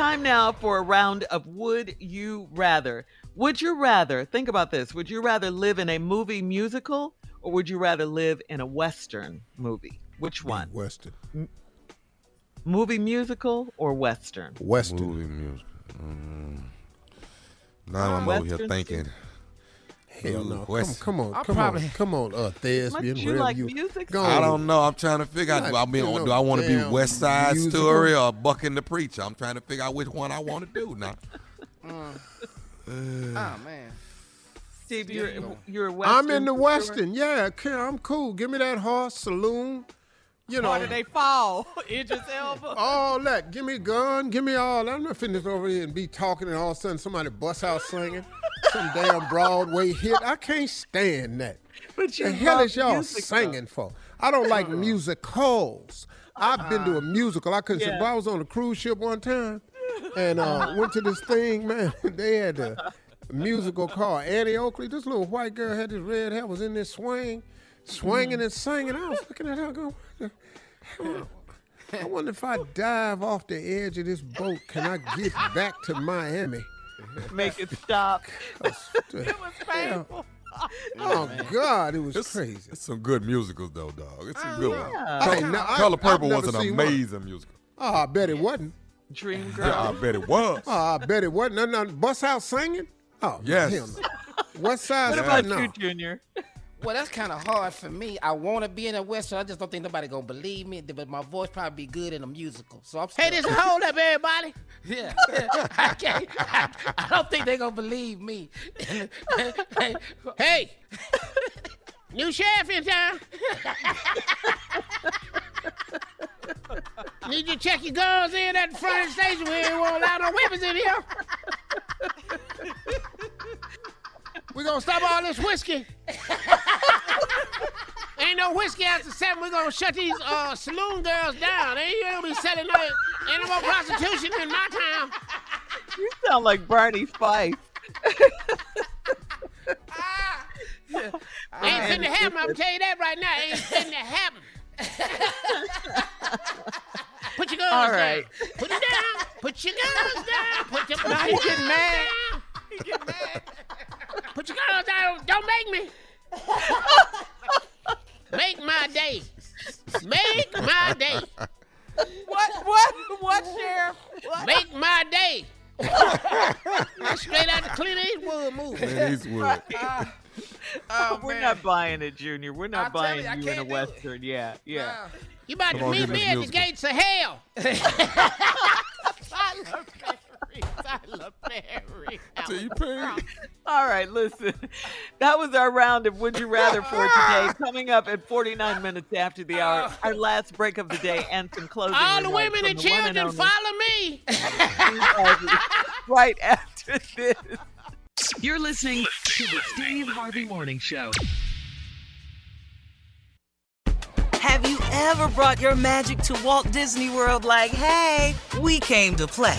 Time now for a round of Would You Rather. Would you rather, think about this, would you rather live in a movie musical or would you rather live in a Western movie? Which one? Western. Movie musical or Western? Western. Movie musical. Mm. Now I'm over here Western thinking. Hell no. Come, come on, I come probably- on, come on, uh, thespian. you wherever like you, music? Go I don't know. I'm trying to figure out. Do I, mean, Not do I want to be West Side musical. Story or Bucking the Preacher? I'm trying to figure out which one I want to do now. Oh man. Steve, you're, you're a Western. I'm in the for sure? Western. Yeah, okay, I'm cool. Give me that horse saloon. You know, Or did they fall? Idris Elba? all that. Give me a gun. Give me all that. I'm not finna over here and be talking and all of a sudden somebody bust out singing some damn Broadway hit. I can't stand that. But you the hell is y'all singing for? I don't like musicals. I've been to a musical. I couldn't. Yeah. Yeah. I was on a cruise ship one time, and uh, went to this thing. Man, they had a musical called Annie Oakley. This little white girl had this red hair, was in this swing, swinging and singing. I was looking at her going. I wonder if I dive off the edge of this boat, can I get back to Miami? Make it stop. it was painful. Oh God, it was It's, crazy. it's some good musicals though, dog. It's some good ones. yeah. I Color, ain't I- Color I've Purple never was an seen one. amazing musical. Oh, I bet it wasn't. Dream girl. Yeah, I bet it was. Oh, I bet it wasn't. Nothing, nothing. Bust out singing? Oh, Yes. hell no. What size? What about no. you, Junior? Well, that's kind of hard for me. I want to be in a western. I just don't think nobody gonna believe me. But my voice probably be good in a musical. So I'm. Still, Hey, this hold up, everybody. Yeah, I can't. I, I don't think they gonna believe me. hey, Hey, new sheriff in town. Need you to check your guns in at the front of the station. We ain't want allow no weapons in here. We're gonna stop all this whiskey. Ain't no whiskey after seven. We're gonna shut these uh, saloon girls down. Ain't you gonna be selling no, ain't no more prostitution in my town. You sound like Barney Fife. Ain't finna happen. I'm tell you that right now. Ain't finna happen. Put your guns All down. right. Put it down. Put your guns down. Put your Now he getting mad. down. He getting mad. Put your guns down. Don't make me. Make my day. Make my day. What? What? What, Sheriff? What? Make my day. That's straight out of the Clint Eastwood movie. Clint Eastwood. Uh, uh, oh, We're man. not buying it, Junior. We're not I'm telling buying you, you in a can't it. western. Yeah, yeah. You about Come to on, meet me this at the gates of hell. Tyler Perry. T. Perry. All right, listen. That was our round of Would You Rather for today. Coming up at 49 minutes after the hour, oh. our last break of the day and some closing All the women from and the one children only follow me. Right after this. You're listening to the Steve Harvey Morning Show. Have you ever brought your magic to Walt Disney World like, hey, we came to play?